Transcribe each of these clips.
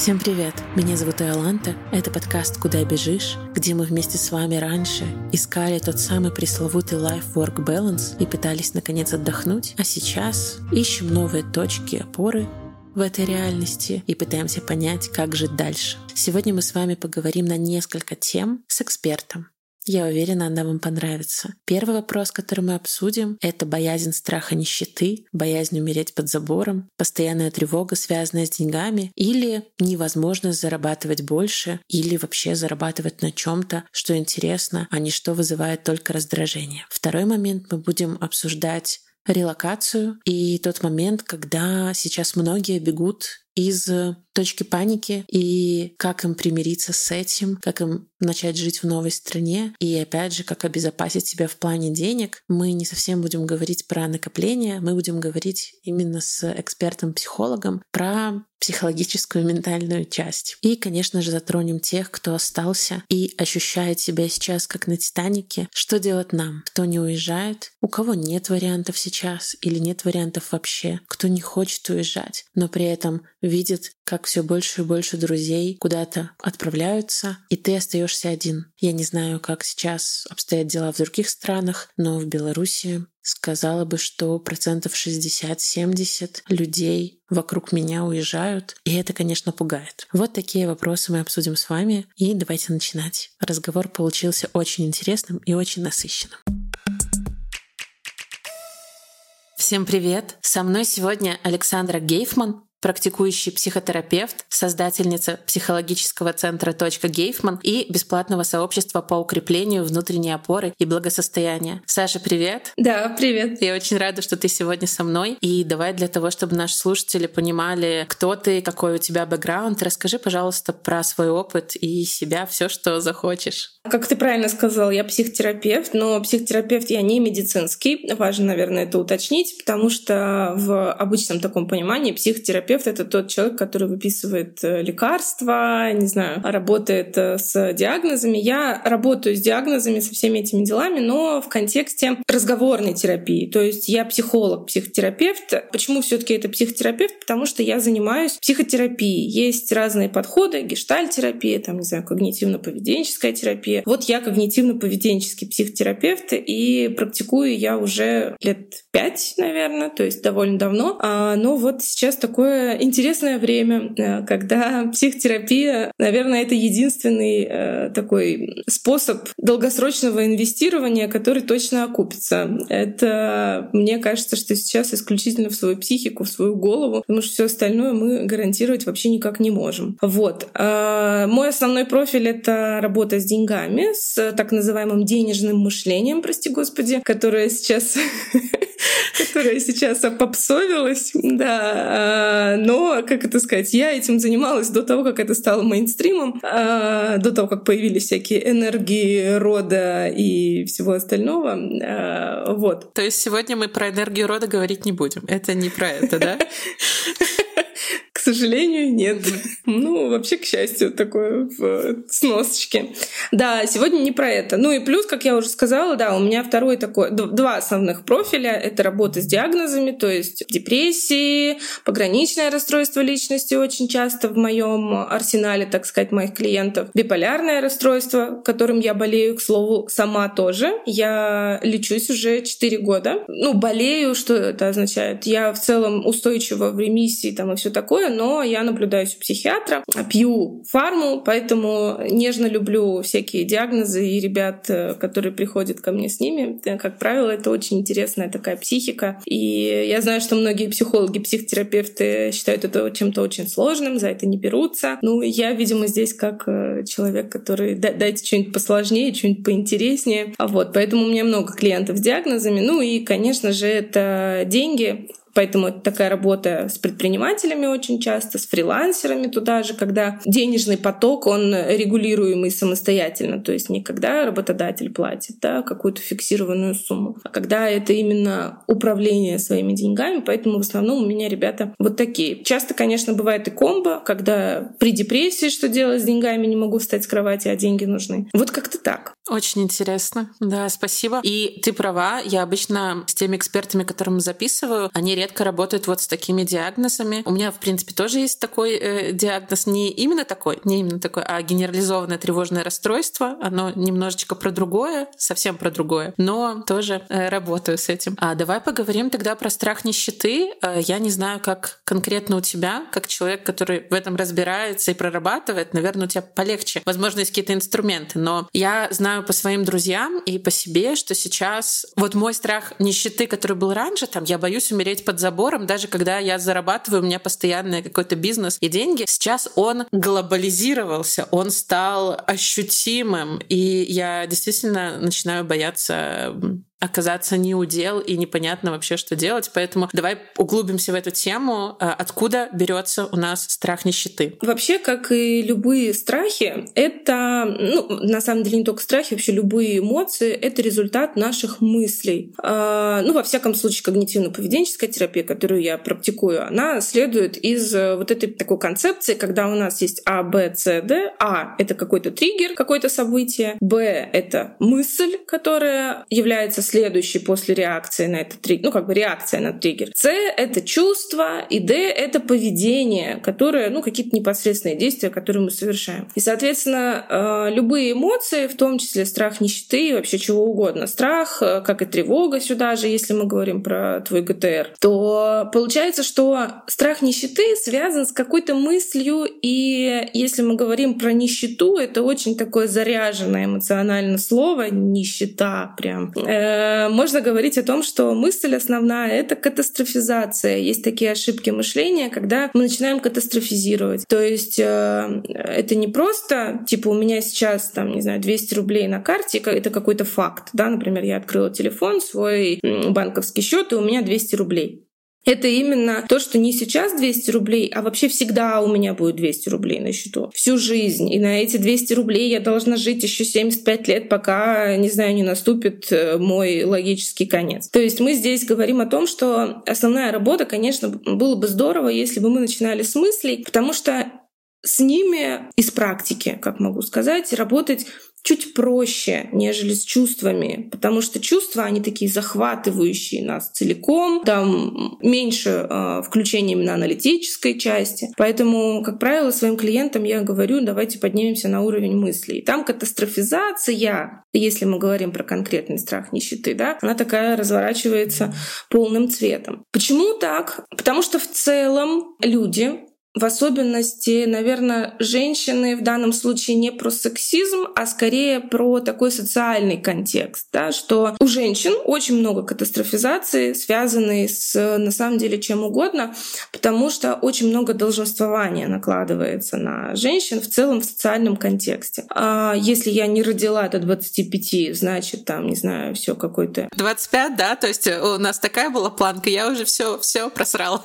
Всем привет! Меня зовут Иоланта. Это подкаст «Куда бежишь?», где мы вместе с вами раньше искали тот самый пресловутый life-work balance и пытались наконец отдохнуть, а сейчас ищем новые точки опоры в этой реальности и пытаемся понять, как жить дальше. Сегодня мы с вами поговорим на несколько тем с экспертом. Я уверена, она вам понравится. Первый вопрос, который мы обсудим, это боязнь страха нищеты, боязнь умереть под забором, постоянная тревога, связанная с деньгами, или невозможность зарабатывать больше, или вообще зарабатывать на чем-то, что интересно, а не что вызывает только раздражение. Второй момент мы будем обсуждать релокацию и тот момент, когда сейчас многие бегут из точки паники и как им примириться с этим, как им начать жить в новой стране и опять же, как обезопасить себя в плане денег. Мы не совсем будем говорить про накопление, мы будем говорить именно с экспертом-психологом про психологическую ментальную часть. И, конечно же, затронем тех, кто остался и ощущает себя сейчас как на Титанике. Что делать нам? Кто не уезжает? У кого нет вариантов сейчас или нет вариантов вообще? Кто не хочет уезжать, но при этом видит, как все больше и больше друзей куда-то отправляются, и ты остаешься один. Я не знаю, как сейчас обстоят дела в других странах, но в Беларуси сказала бы, что процентов 60-70 людей вокруг меня уезжают, и это, конечно, пугает. Вот такие вопросы мы обсудим с вами, и давайте начинать. Разговор получился очень интересным и очень насыщенным. Всем привет! Со мной сегодня Александра Гейфман, практикующий психотерапевт, создательница психологического центра «Точка Гейфман» и бесплатного сообщества по укреплению внутренней опоры и благосостояния. Саша, привет! Да, привет! Я очень рада, что ты сегодня со мной. И давай для того, чтобы наши слушатели понимали, кто ты, какой у тебя бэкграунд, расскажи, пожалуйста, про свой опыт и себя, все, что захочешь. Как ты правильно сказал, я психотерапевт, но психотерапевт я не медицинский. Важно, наверное, это уточнить, потому что в обычном таком понимании психотерапевт — это тот человек, который выписывает э, лекарства, не знаю, работает э, с диагнозами. Я работаю с диагнозами, со всеми этими делами, но в контексте разговорной терапии. То есть я психолог, психотерапевт. Почему все таки это психотерапевт? Потому что я занимаюсь психотерапией. Есть разные подходы, гештальтерапия, там, не знаю, когнитивно-поведенческая терапия, терапия. Вот я когнитивно-поведенческий психотерапевт, и практикую я уже лет пять, наверное, то есть довольно давно. А, но вот сейчас такое интересное время, э, когда психотерапия, наверное, это единственный э, такой способ долгосрочного инвестирования, который точно окупится. Это, мне кажется, что сейчас исключительно в свою психику, в свою голову, потому что все остальное мы гарантировать вообще никак не можем. Вот. А, мой основной профиль — это работа с деньгами, с так называемым денежным мышлением, прости господи, которое сейчас которая сейчас опопсовилась, да, а, но, как это сказать, я этим занималась до того, как это стало мейнстримом, а, до того, как появились всякие энергии рода и всего остального, а, вот. То есть сегодня мы про энергию рода говорить не будем, это не про это, да? К сожалению, нет. Ну, вообще, к счастью, такое в сносочке. Да, сегодня не про это. Ну и плюс, как я уже сказала, да, у меня второй такой, два основных профиля. Это работа с диагнозами, то есть депрессии, пограничное расстройство личности очень часто в моем арсенале, так сказать, моих клиентов. Биполярное расстройство, которым я болею, к слову, сама тоже. Я лечусь уже 4 года. Ну, болею, что это означает? Я в целом устойчива в ремиссии там и все такое, но я наблюдаюсь у психиатра, пью фарму, поэтому нежно люблю всякие диагнозы и ребят, э, которые приходят ко мне с ними. Э, как правило, это очень интересная такая психика. И я знаю, что многие психологи, психотерапевты считают это чем-то очень сложным, за это не берутся. Ну, я, видимо, здесь как э, человек, который дайте что-нибудь посложнее, что-нибудь поинтереснее. А вот, поэтому у меня много клиентов с диагнозами. Ну и, конечно же, это деньги. Поэтому это такая работа с предпринимателями очень часто, с фрилансерами туда же, когда денежный поток, он регулируемый самостоятельно, то есть не когда работодатель платит да, какую-то фиксированную сумму, а когда это именно управление своими деньгами, поэтому в основном у меня ребята вот такие. Часто, конечно, бывает и комбо, когда при депрессии что делать с деньгами, не могу встать с кровати, а деньги нужны. Вот как-то так. Очень интересно. Да, спасибо. И ты права, я обычно с теми экспертами, которым записываю, они редко работают вот с такими диагнозами. У меня, в принципе, тоже есть такой э, диагноз, не именно такой, не именно такой, а генерализованное тревожное расстройство. Оно немножечко про другое, совсем про другое, но тоже э, работаю с этим. А давай поговорим тогда про страх нищеты. Э, я не знаю, как конкретно у тебя, как человек, который в этом разбирается и прорабатывает, наверное, у тебя полегче. Возможно, есть какие-то инструменты, но я знаю по своим друзьям и по себе, что сейчас вот мой страх нищеты, который был раньше, там, я боюсь умереть под забором, даже когда я зарабатываю, у меня постоянный какой-то бизнес и деньги. Сейчас он глобализировался, он стал ощутимым, и я действительно начинаю бояться оказаться не удел и непонятно вообще, что делать. Поэтому давай углубимся в эту тему. А, откуда берется у нас страх нищеты? Вообще, как и любые страхи, это, ну, на самом деле не только страхи, вообще любые эмоции — это результат наших мыслей. А, ну, во всяком случае, когнитивно-поведенческая терапия, которую я практикую, она следует из э, вот этой такой концепции, когда у нас есть А, Б, С, Д. А — это какой-то триггер, какое-то событие. Б — это мысль, которая является следующий после реакции на этот триггер, ну как бы реакция на триггер. С — это чувство, и Д — это поведение, которое, ну какие-то непосредственные действия, которые мы совершаем. И, соответственно, э, любые эмоции, в том числе страх нищеты и вообще чего угодно, страх, э, как и тревога сюда же, если мы говорим про твой ГТР, то получается, что страх нищеты связан с какой-то мыслью, и если мы говорим про нищету, это очень такое заряженное эмоционально слово, нищета прям. Э, можно говорить о том, что мысль основная — это катастрофизация. Есть такие ошибки мышления, когда мы начинаем катастрофизировать. То есть э, это не просто, типа, у меня сейчас, там, не знаю, 200 рублей на карте, это какой-то факт. Да? Например, я открыла телефон, свой банковский счет, и у меня 200 рублей. Это именно то, что не сейчас 200 рублей, а вообще всегда у меня будет 200 рублей на счету. Всю жизнь. И на эти 200 рублей я должна жить еще 75 лет, пока, не знаю, не наступит э, мой логический конец. То есть мы здесь говорим о том, что основная работа, конечно, было бы здорово, если бы мы начинали с мыслей, потому что с ними из практики, как могу сказать, работать чуть проще, нежели с чувствами, потому что чувства, они такие захватывающие нас целиком, там меньше э, включения именно аналитической части. Поэтому, как правило, своим клиентам я говорю, давайте поднимемся на уровень мыслей. Там катастрофизация, если мы говорим про конкретный страх нищеты, да, она такая разворачивается полным цветом. Почему так? Потому что в целом люди в особенности, наверное, женщины в данном случае не про сексизм, а скорее про такой социальный контекст, да, что у женщин очень много катастрофизации, связанной с, на самом деле, чем угодно, потому что очень много долженствования накладывается на женщин в целом в социальном контексте. А если я не родила до 25, значит, там, не знаю, все какой-то... 25, да? То есть у нас такая была планка, я уже все все просрала.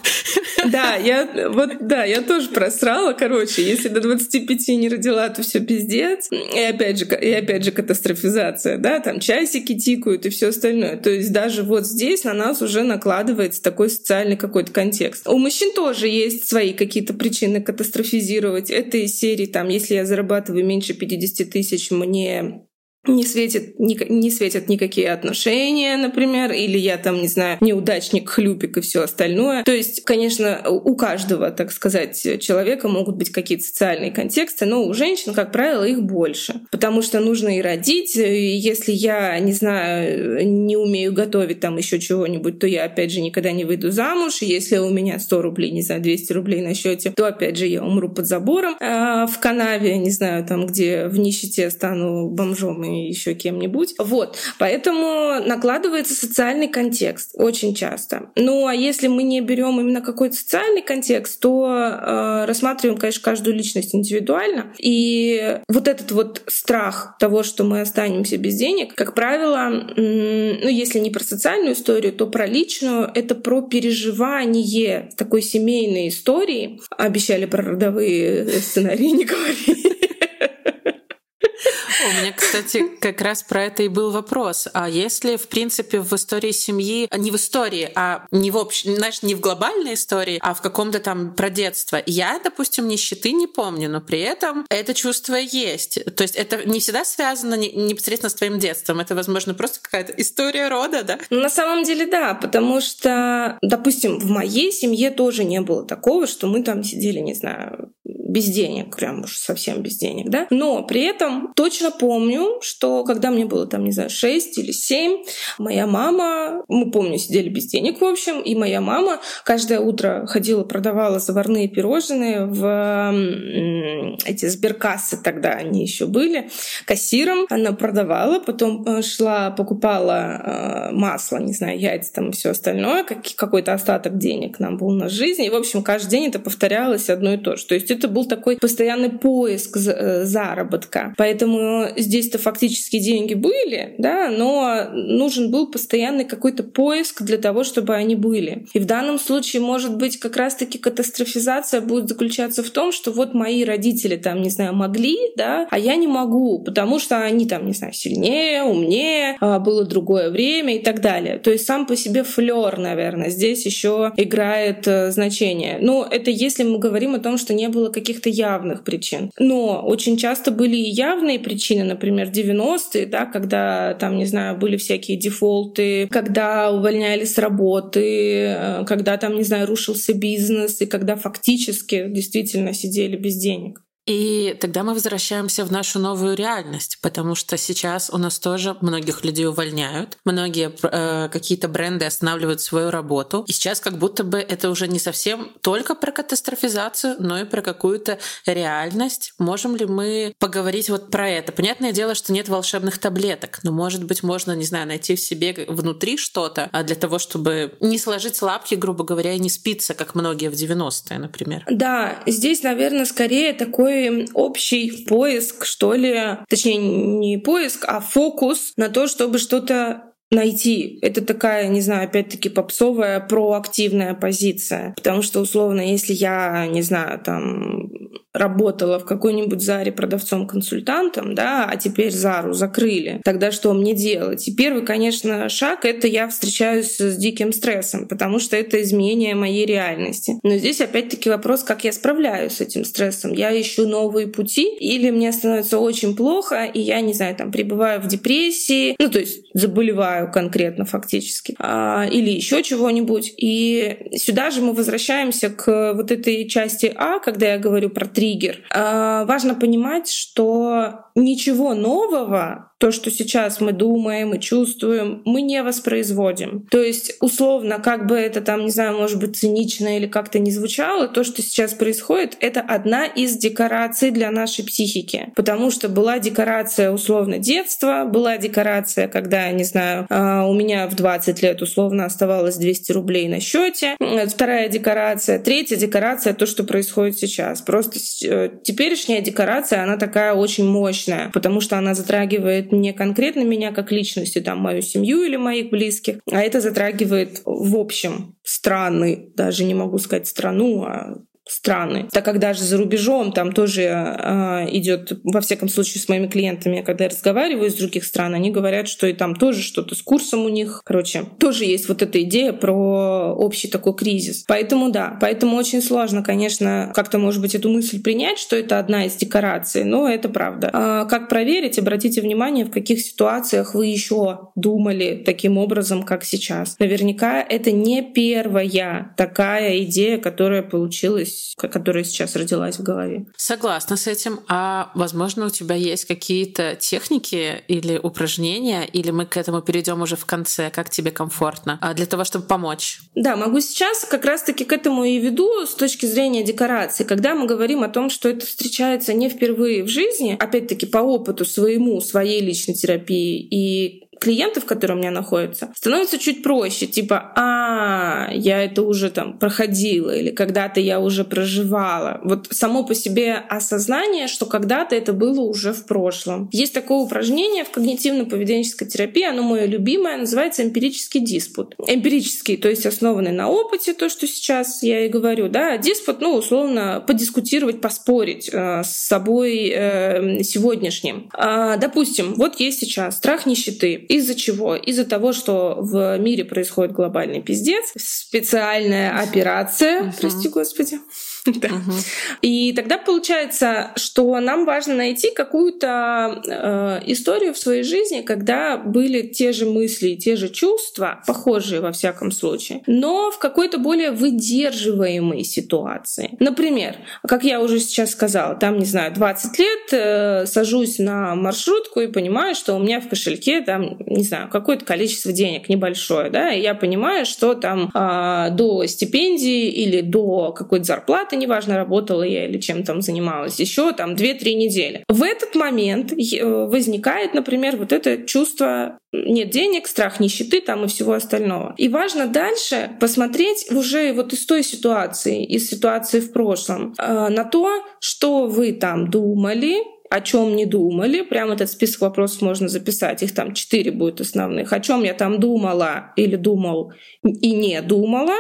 Да, я вот, да, я я тоже просрала. Короче, если до 25 не родила, то все пиздец. И опять же, и опять же катастрофизация, да, там часики тикают и все остальное. То есть даже вот здесь на нас уже накладывается такой социальный какой-то контекст. У мужчин тоже есть свои какие-то причины катастрофизировать. Это из серии, там, если я зарабатываю меньше 50 тысяч, мне не светит, не, не светят никакие отношения, например, или я там, не знаю, неудачник, хлюпик и все остальное. То есть, конечно, у каждого, так сказать, человека могут быть какие-то социальные контексты, но у женщин, как правило, их больше. Потому что нужно и родить, и если я, не знаю, не умею готовить там еще чего-нибудь, то я, опять же, никогда не выйду замуж. И если у меня 100 рублей, не знаю, 200 рублей на счете, то, опять же, я умру под забором а в канаве, не знаю, там, где в нищете стану бомжом и еще кем-нибудь. Вот. Поэтому накладывается социальный контекст очень часто. Ну, а если мы не берем именно какой-то социальный контекст, то э, рассматриваем, конечно, каждую личность индивидуально. И вот этот вот страх того, что мы останемся без денег, как правило, ну, если не про социальную историю, то про личную, это про переживание такой семейной истории. Обещали про родовые сценарии не говорить. Меня, кстати, как раз про это и был вопрос. А если, в принципе, в истории семьи, не в истории, а не в общем, знаешь, не в глобальной истории, а в каком-то там про детство. Я, допустим, нищеты не помню, но при этом это чувство есть. То есть это не всегда связано непосредственно с твоим детством. Это, возможно, просто какая-то история рода, да? Ну, на самом деле, да, потому что, допустим, в моей семье тоже не было такого, что мы там сидели, не знаю, без денег, прям уж совсем без денег, да. Но при этом точно помню, что когда мне было там, не знаю, 6 или 7, моя мама, мы помню, сидели без денег, в общем, и моя мама каждое утро ходила, продавала заварные пирожные в эти сберкассы тогда они еще были, кассиром она продавала, потом э, шла, покупала э, масло, не знаю, яйца там и все остальное, какой-то остаток денег нам был на жизнь, и, в общем, каждый день это повторялось одно и то же. То есть это был такой постоянный поиск э, заработка. Поэтому здесь-то фактически деньги были, да, но нужен был постоянный какой-то поиск для того, чтобы они были. И в данном случае, может быть, как раз-таки катастрофизация будет заключаться в том, что вот мои родители там, не знаю, могли, да, а я не могу, потому что они там, не знаю, сильнее, умнее, а, было другое время и так далее. То есть сам по себе флер, наверное, здесь еще играет э, значение. Но это если мы говорим о том, что не было каких-то явных причин. Но очень часто были и явные причины, например, 90-е, да, когда там, не знаю, были всякие дефолты, когда увольняли с работы, э, когда там, не знаю, рушился бизнес, и когда фактически действительно сидели без денег. И тогда мы возвращаемся в нашу новую реальность, потому что сейчас у нас тоже многих людей увольняют, многие э, какие-то бренды останавливают свою работу. И сейчас как будто бы это уже не совсем только про катастрофизацию, но и про какую-то реальность. Можем ли мы поговорить вот про это? Понятное дело, что нет волшебных таблеток, но, может быть, можно, не знаю, найти в себе внутри что-то а для того, чтобы не сложить лапки, грубо говоря, и не спиться, как многие в 90-е, например. Да, здесь, наверное, скорее такой такой общий поиск, что ли, точнее не поиск, а фокус на то, чтобы что-то найти. Это такая, не знаю, опять-таки попсовая проактивная позиция. Потому что, условно, если я, не знаю, там работала в какой-нибудь Заре продавцом-консультантом, да, а теперь Зару закрыли, тогда что мне делать? И первый, конечно, шаг — это я встречаюсь с диким стрессом, потому что это изменение моей реальности. Но здесь опять-таки вопрос, как я справляюсь с этим стрессом. Я ищу новые пути или мне становится очень плохо, и я, не знаю, там, пребываю в депрессии, ну, то есть заболеваю конкретно фактически, а, или еще чего-нибудь. И сюда же мы возвращаемся к вот этой части А, когда я говорю про три триггер. А, важно понимать, что ничего нового то, что сейчас мы думаем и чувствуем, мы не воспроизводим. То есть, условно, как бы это там, не знаю, может быть, цинично или как-то не звучало, то, что сейчас происходит, это одна из декораций для нашей психики. Потому что была декорация, условно, детства, была декорация, когда, не знаю, а, у меня в 20 лет, условно, оставалось 200 рублей на счете. Вторая декорация. Третья декорация — то, что происходит сейчас. Просто э, теперешняя декорация, она такая очень мощная, потому что она затрагивает затрагивает не конкретно меня как личность, и там мою семью или моих близких, а это затрагивает в общем страны, даже не могу сказать страну, а страны. Так как даже за рубежом там тоже э, идет, во всяком случае, с моими клиентами, когда я разговариваю из других стран, они говорят, что и там тоже что-то с курсом у них. Короче, тоже есть вот эта идея про общий такой кризис. Поэтому да, поэтому очень сложно, конечно, как-то, может быть, эту мысль принять, что это одна из декораций, но это правда. А как проверить? Обратите внимание, в каких ситуациях вы еще думали таким образом, как сейчас. Наверняка это не первая такая идея, которая получилась есть, которая сейчас родилась в голове. Согласна с этим. А возможно, у тебя есть какие-то техники или упражнения, или мы к этому перейдем уже в конце, как тебе комфортно, а для того, чтобы помочь? Да, могу сейчас как раз-таки к этому и веду с точки зрения декорации. Когда мы говорим о том, что это встречается не впервые в жизни, опять-таки по опыту своему, своей личной терапии и клиентов, которые у меня находятся, становится чуть проще. Типа, а, я это уже там проходила, или когда-то я уже проживала. Вот само по себе осознание, что когда-то это было уже в прошлом. Есть такое упражнение в когнитивно-поведенческой терапии, оно мое любимое, называется эмпирический диспут. Эмпирический, то есть основанный на опыте, то, что сейчас я и говорю, да, а диспут, ну, условно, подискутировать, поспорить э, с собой э, сегодняшним. Э, допустим, вот есть сейчас страх нищеты. Из-за чего? Из-за того, что в мире происходит глобальный пиздец, специальная операция, прости господи, Да. Угу. И тогда получается, что нам важно найти какую-то э, историю в своей жизни, когда были те же мысли, те же чувства, похожие во всяком случае, но в какой-то более выдерживаемой ситуации. Например, как я уже сейчас сказала, там, не знаю, 20 лет э, сажусь на маршрутку и понимаю, что у меня в кошельке там, не знаю, какое-то количество денег небольшое, да, и я понимаю, что там э, до стипендии или до какой-то зарплаты работы, неважно, работала я или чем там занималась, еще там 2-3 недели. В этот момент э, возникает, например, вот это чувство нет денег, страх нищеты там и всего остального. И важно дальше посмотреть уже вот из той ситуации, из ситуации в прошлом, э, на то, что вы там думали, о чем не думали. Прям этот список вопросов можно записать. Их там четыре будет основных. О чем я там думала или думал и не думала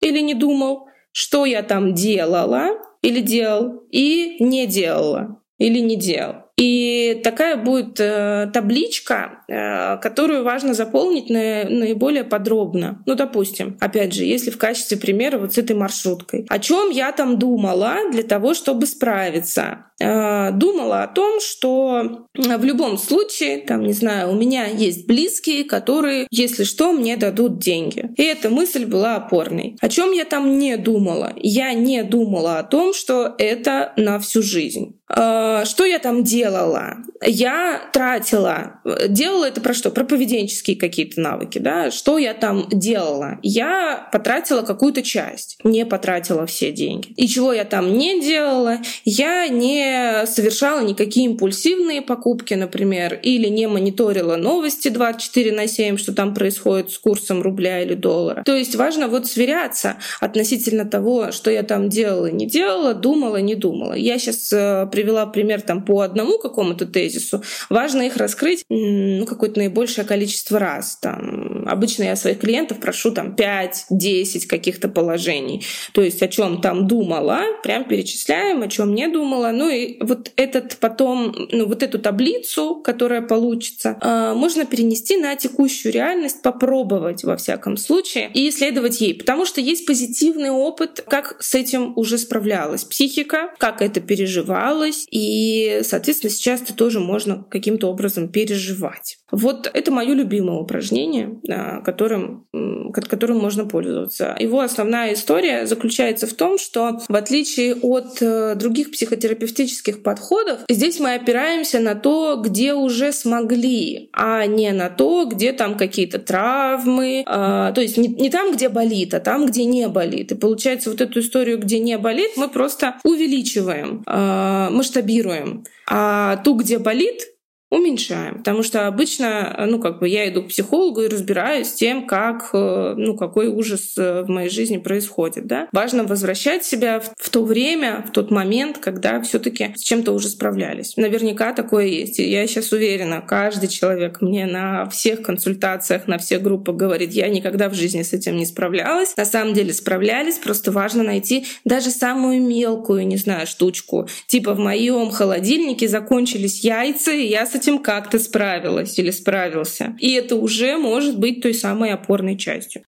или не думал что я там делала или делал и не делала или не делал. И такая будет э, табличка, э, которую важно заполнить на, наиболее подробно. Ну, допустим, опять же, если в качестве примера вот с этой маршруткой. О чем я там думала для того, чтобы справиться? Э, думала о том, что в любом случае, там, не знаю, у меня есть близкие, которые, если что, мне дадут деньги. И эта мысль была опорной. О чем я там не думала? Я не думала о том, что это на всю жизнь. Э, что я там делала? Я тратила, делала это про что? Про поведенческие какие-то навыки, да? Что я там делала? Я потратила какую-то часть, не потратила все деньги. И чего я там не делала? Я не совершала никакие импульсивные покупки, например, или не мониторила новости 24 на 7, что там происходит с курсом рубля или доллара. То есть важно вот сверяться относительно того, что я там делала, не делала, думала, не думала. Я сейчас э, привела пример там по одному какому-то тезису, важно их раскрыть ну, какое-то наибольшее количество раз. Там, обычно я своих клиентов прошу там 5-10 каких-то положений. То есть о чем там думала, прям перечисляем, о чем не думала. Ну и вот этот потом, ну вот эту таблицу, которая получится, а, можно перенести на текущую реальность, попробовать во всяком случае и исследовать ей. Потому что есть позитивный опыт, как с этим уже справлялась психика, как это переживала, случилось, и, соответственно, сейчас это тоже можно каким-то образом переживать. Вот это мое любимое упражнение, которым, которым можно пользоваться. Его основная история заключается в том, что в отличие от э, других психотерапевтических подходов, здесь мы опираемся на то, где уже смогли, а не на то, где там какие-то травмы, а, то есть не, не там, где болит, а там, где не болит. И получается, вот эту историю, где не болит, мы просто увеличиваем а, масштабируем. А ту, где болит, уменьшаем. Потому что обычно, ну, как бы я иду к психологу и разбираюсь с тем, как, э, ну, какой ужас э, в моей жизни происходит, да. Важно возвращать себя в, в то время, в тот момент, когда все таки с чем-то уже справлялись. Наверняка такое есть. Я сейчас уверена, каждый человек мне на всех консультациях, на всех группах говорит, я никогда в жизни с этим не справлялась. На самом деле справлялись, просто важно найти даже самую мелкую, не знаю, штучку. Типа в моем холодильнике закончились яйца, и я с этим как-то справилась или справился. И это уже может быть той самой опорной частью.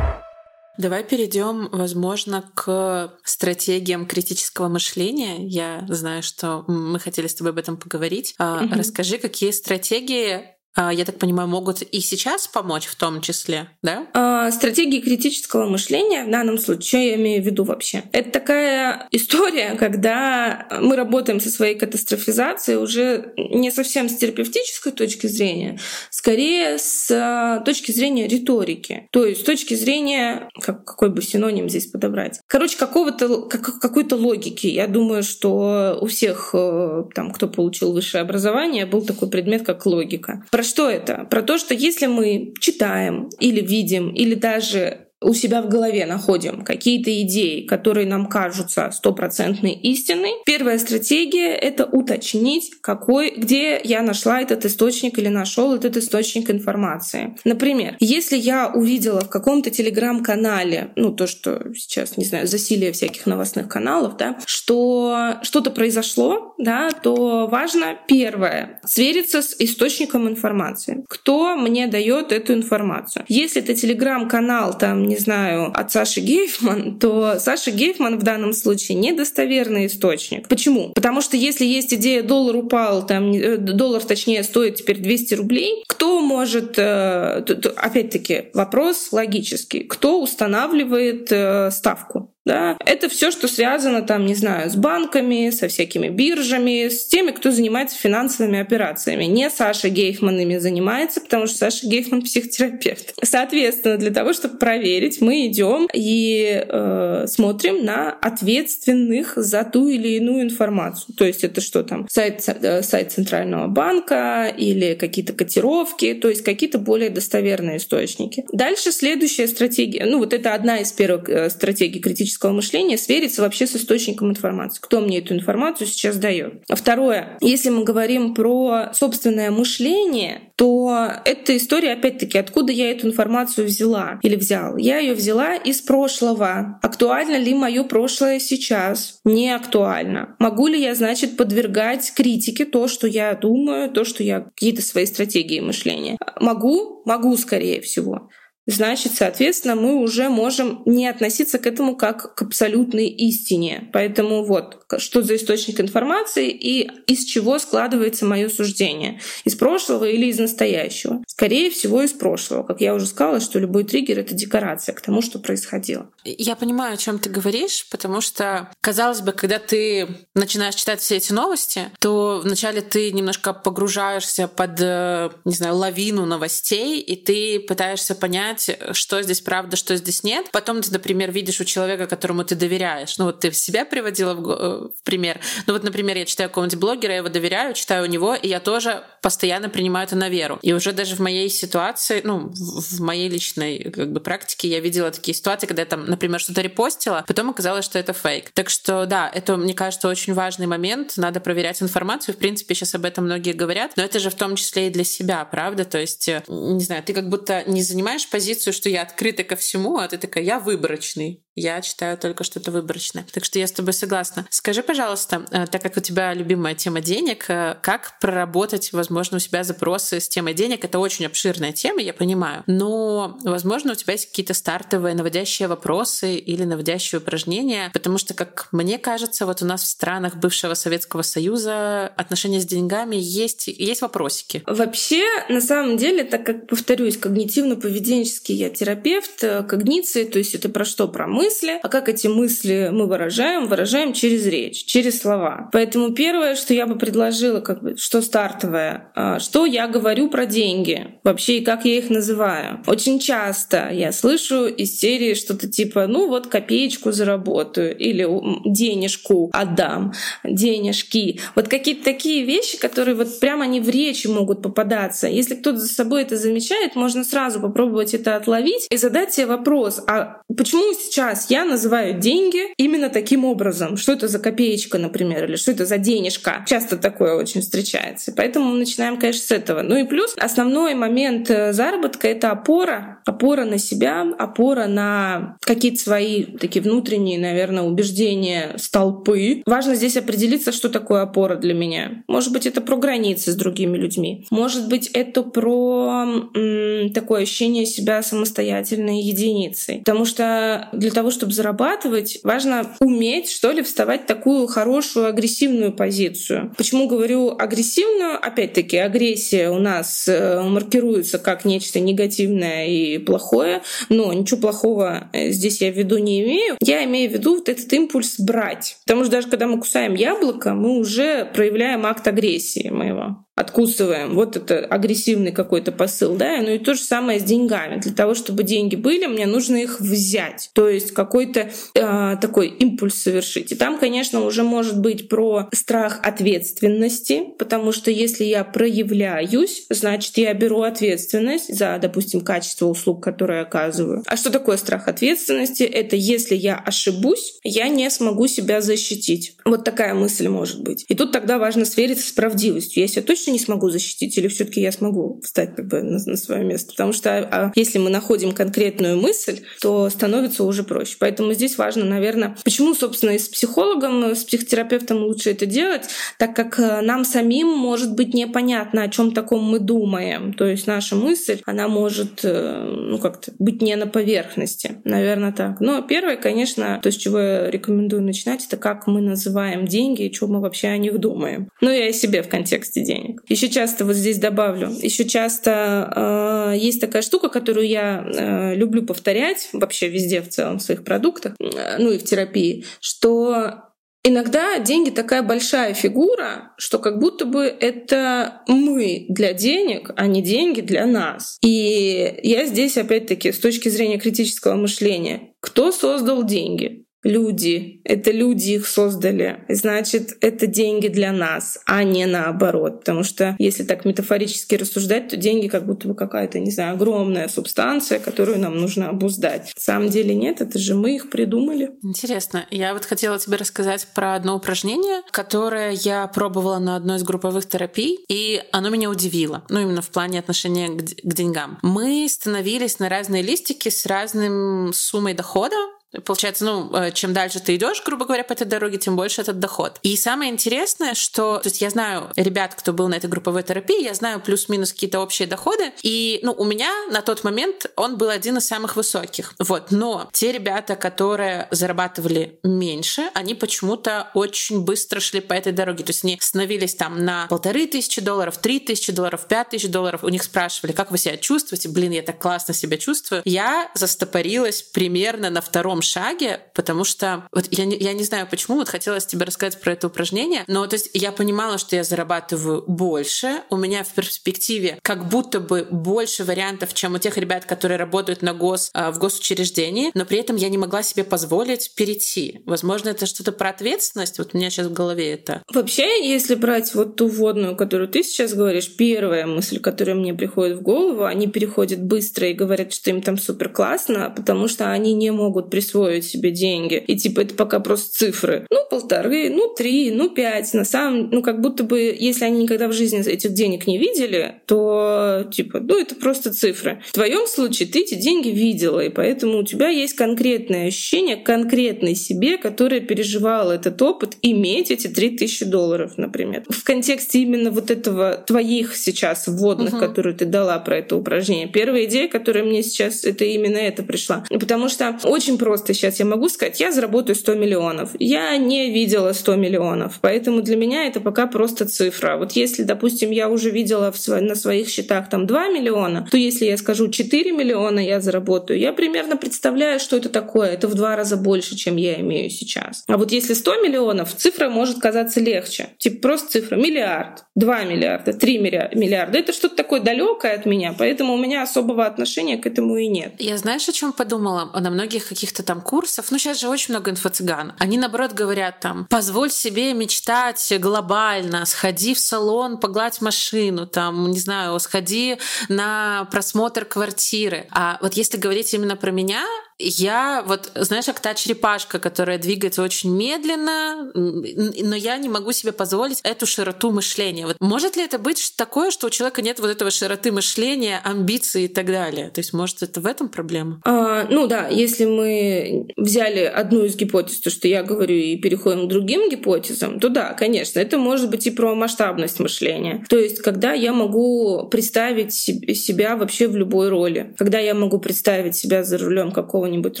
Давай перейдем, возможно, к стратегиям критического мышления. Я знаю, что мы хотели с тобой об этом поговорить. Угу. Расскажи, какие стратегии я так понимаю, могут и сейчас помочь в том числе, да? А, стратегии критического мышления в данном случае, что я имею в виду вообще? Это такая история, когда мы работаем со своей катастрофизацией уже не совсем с терапевтической точки зрения, скорее с а, точки зрения риторики. То есть с точки зрения, как, какой бы синоним здесь подобрать? Короче, какого-то, как, какой-то логики. Я думаю, что у всех, э, там, кто получил высшее образование, был такой предмет, как логика. Про что это? Про то, что если мы читаем или видим, или даже у себя в голове находим какие-то идеи, которые нам кажутся стопроцентной истиной, первая стратегия — это уточнить, какой, где я нашла этот источник или нашел этот источник информации. Например, если я увидела в каком-то телеграм-канале, ну то, что сейчас, не знаю, засилие всяких новостных каналов, да, что что-то произошло, да, то важно первое — свериться с источником информации. Кто мне дает эту информацию? Если это телеграм-канал, там, не знаю, от Саши Гейфман, то Саша Гейфман в данном случае недостоверный источник. Почему? Потому что если есть идея доллар упал, там э, доллар точнее стоит теперь 200 рублей, кто может, э, опять-таки вопрос логический, кто устанавливает э, ставку? Да? Это все, что связано, там, не знаю, с банками, со всякими биржами, с теми, кто занимается финансовыми операциями. Не Саша Гейфман ими занимается, потому что Саша Гейфман психотерапевт. Соответственно, для того, чтобы проверить, мы идем и э, смотрим на ответственных за ту или иную информацию. То есть это что там? Сайт, э, сайт Центрального банка или какие-то котировки, то есть какие-то более достоверные источники. Дальше следующая стратегия. Ну вот это одна из первых э, стратегий критического критического мышления свериться вообще с источником информации. Кто мне эту информацию сейчас дает? Второе. Если мы говорим про собственное мышление, то эта история, опять-таки, откуда я эту информацию взяла или взял? Я ее взяла из прошлого. Актуально ли мое прошлое сейчас? Не актуально. Могу ли я, значит, подвергать критике то, что я думаю, то, что я какие-то свои стратегии мышления? Могу? Могу, скорее всего значит, соответственно, мы уже можем не относиться к этому как к абсолютной истине. Поэтому вот, что за источник информации и из чего складывается мое суждение. Из прошлого или из настоящего? Скорее всего, из прошлого. Как я уже сказала, что любой триггер — это декорация к тому, что происходило. Я понимаю, о чем ты говоришь, потому что, казалось бы, когда ты начинаешь читать все эти новости, то вначале ты немножко погружаешься под, э, не знаю, лавину новостей, и ты пытаешься понять, что здесь правда, что здесь нет. Потом ты, например, видишь у человека, которому ты доверяешь. Ну вот ты себя приводила в, э, в пример. Ну вот, например, я читаю какого-нибудь блогера, я его доверяю, читаю у него, и я тоже постоянно принимаю это на веру. И уже даже в моей ситуации, ну, в моей личной как бы практике я видела такие ситуации, когда я там, например, что-то репостила, потом оказалось, что это фейк. Так что, да, это, мне кажется, очень важный момент. Надо проверять информацию. В принципе, сейчас об этом многие говорят, но это же в том числе и для себя, правда? То есть, э, не знаю, ты как будто не занимаешь позицию, что я открыта ко всему, а ты такая, я выборочный. Я читаю только что-то выборочное. Так что я с тобой согласна. Скажи, пожалуйста, э, так как у тебя любимая тема денег, э, как проработать, возможно, у себя запросы с темой денег? Это очень обширная тема, я понимаю. Но, возможно, у тебя есть какие-то стартовые наводящие вопросы или наводящие упражнения, потому что, как мне кажется, вот у нас в странах бывшего Советского Союза отношения с деньгами есть, есть вопросики. Вообще, на самом деле, так как, повторюсь, когнитивно-поведенческий я терапевт, э, когниции, то есть это про что? Про мысли. А как эти мысли мы выражаем? Выражаем через речь, через слова. Поэтому первое, что я бы предложила, как бы, что стартовое, а, что я говорю про деньги вообще и как я их называю. Очень часто я слышу из серии что-то типа, ну вот копеечку заработаю или денежку отдам, денежки. Вот какие-то такие вещи, которые вот прямо они в речи могут попадаться. Если кто-то за собой это замечает, можно сразу попробовать это отловить и задать себе вопрос, а почему сейчас сейчас я называю деньги именно таким образом. Что это за копеечка, например, или что это за денежка. Часто такое очень встречается. Поэтому мы начинаем, конечно, с этого. Ну и плюс основной момент э, заработка — это опора. Опора на себя, опора на какие-то свои такие внутренние, наверное, убеждения, столпы. Важно здесь определиться, что такое опора для меня. Может быть, это про границы с другими людьми. Может быть, это про м, такое ощущение себя самостоятельной единицей. Потому что для того, того, чтобы зарабатывать, важно уметь, что ли, вставать в такую хорошую агрессивную позицию. Почему говорю агрессивную? Опять-таки, агрессия у нас э, маркируется как нечто негативное и плохое, но ничего плохого э, здесь я в виду не имею. Я имею в виду вот этот импульс брать. Потому что даже когда мы кусаем яблоко, мы уже проявляем акт агрессии моего откусываем. Вот это агрессивный какой-то посыл, да, ну и то же самое с деньгами. Для того, чтобы деньги были, мне нужно их взять. То есть какой-то э, такой импульс совершить. И там, конечно, уже может быть про страх ответственности, потому что если я проявляюсь, значит, я беру ответственность за, допустим, качество услуг, которые оказываю. А что такое страх ответственности? Это если я ошибусь, я не смогу себя защитить. Вот такая мысль может быть. И тут тогда важно свериться с правдивостью. Если я точно точно не смогу защитить, или все-таки я смогу встать как бы на, на свое место? Потому что а, если мы находим конкретную мысль, то становится уже проще. Поэтому здесь важно, наверное, почему, собственно, и с психологом, с психотерапевтом лучше это делать, так как э, нам самим может быть непонятно, о чем таком мы думаем. То есть наша мысль, она может э, ну, как-то быть не на поверхности. Наверное, так. Но первое, конечно, то, с чего я рекомендую начинать, это как мы называем деньги и что мы вообще о них думаем. Ну, я о себе в контексте денег. Еще часто вот здесь добавлю, еще часто э, есть такая штука, которую я э, люблю повторять вообще везде в целом в своих продуктах, э, ну и в терапии, что Иногда деньги такая большая фигура, что как будто бы это мы для денег, а не деньги для нас. И я здесь опять-таки с точки зрения критического мышления, кто создал деньги? Люди. Это люди их создали. Значит, это деньги для нас, а не наоборот. Потому что если так метафорически рассуждать, то деньги как будто бы какая-то, не знаю, огромная субстанция, которую нам нужно обуздать. На самом деле нет, это же мы их придумали. Интересно. Я вот хотела тебе рассказать про одно упражнение, которое я пробовала на одной из групповых терапий, и оно меня удивило. Ну, именно в плане отношения к, деньгам. Мы становились на разные листики с разным суммой дохода, Получается, ну, э, чем дальше ты идешь, грубо говоря, по этой дороге, тем больше этот доход. И самое интересное, что, то есть я знаю ребят, кто был на этой групповой терапии, я знаю плюс-минус какие-то общие доходы, и, ну, у меня на тот момент он был один из самых высоких. Вот, но те ребята, которые зарабатывали меньше, они почему-то очень быстро шли по этой дороге. То есть они становились там на полторы тысячи долларов, три тысячи долларов, пять тысяч долларов. У них спрашивали, как вы себя чувствуете? Блин, я так классно себя чувствую. Я застопорилась примерно на втором первом шаге, потому что вот я не, я не знаю почему, вот хотелось тебе рассказать про это упражнение, но то есть я понимала, что я зарабатываю больше, у меня в перспективе как будто бы больше вариантов, чем у тех ребят, которые работают на гос, а, в госучреждении, но при этом я не могла себе позволить перейти. Возможно, это что-то про ответственность, вот у меня сейчас в голове это. Вообще, если брать вот ту водную, которую ты сейчас говоришь, первая мысль, которая мне приходит в голову, они переходят быстро и говорят, что им там супер классно, потому что они не могут присутствовать присвоить себе деньги. И типа это пока просто цифры. Ну, полторы, ну, три, ну, пять. На самом ну, как будто бы, если они никогда в жизни этих денег не видели, то типа, ну, это просто цифры. В твоем случае ты эти деньги видела, и поэтому у тебя есть конкретное ощущение конкретной себе, которая переживала этот опыт, иметь эти три тысячи долларов, например. В контексте именно вот этого твоих сейчас вводных, uh-huh. которые ты дала про это упражнение. Первая идея, которая мне сейчас, это именно это пришла. Потому что очень просто просто сейчас я могу сказать, я заработаю 100 миллионов. Я не видела 100 миллионов, поэтому для меня это пока просто цифра. Вот если, допустим, я уже видела на своих счетах там 2 миллиона, то если я скажу 4 миллиона я заработаю, я примерно представляю, что это такое. Это в два раза больше, чем я имею сейчас. А вот если 100 миллионов, цифра может казаться легче. Типа просто цифра миллиард, 2 миллиарда, 3 миллиарда. Это что-то такое далекое от меня, поэтому у меня особого отношения к этому и нет. Я знаешь, о чем подумала? На многих каких-то там курсов, ну сейчас же очень много инфо-цыган, они наоборот говорят там, позволь себе мечтать глобально, сходи в салон, погладь машину, там, не знаю, сходи на просмотр квартиры. А вот если говорить именно про меня, я вот, знаешь, как та черепашка, которая двигается очень медленно, но я не могу себе позволить эту широту мышления. Вот может ли это быть такое, что у человека нет вот этого широты мышления, амбиций и так далее? То есть, может, это в этом проблема? А, ну да, если мы взяли одну из гипотез, то, что я говорю, и переходим к другим гипотезам, то да, конечно, это может быть и про масштабность мышления. То есть, когда я могу представить себя вообще в любой роли, когда я могу представить себя за рулем какого какого-нибудь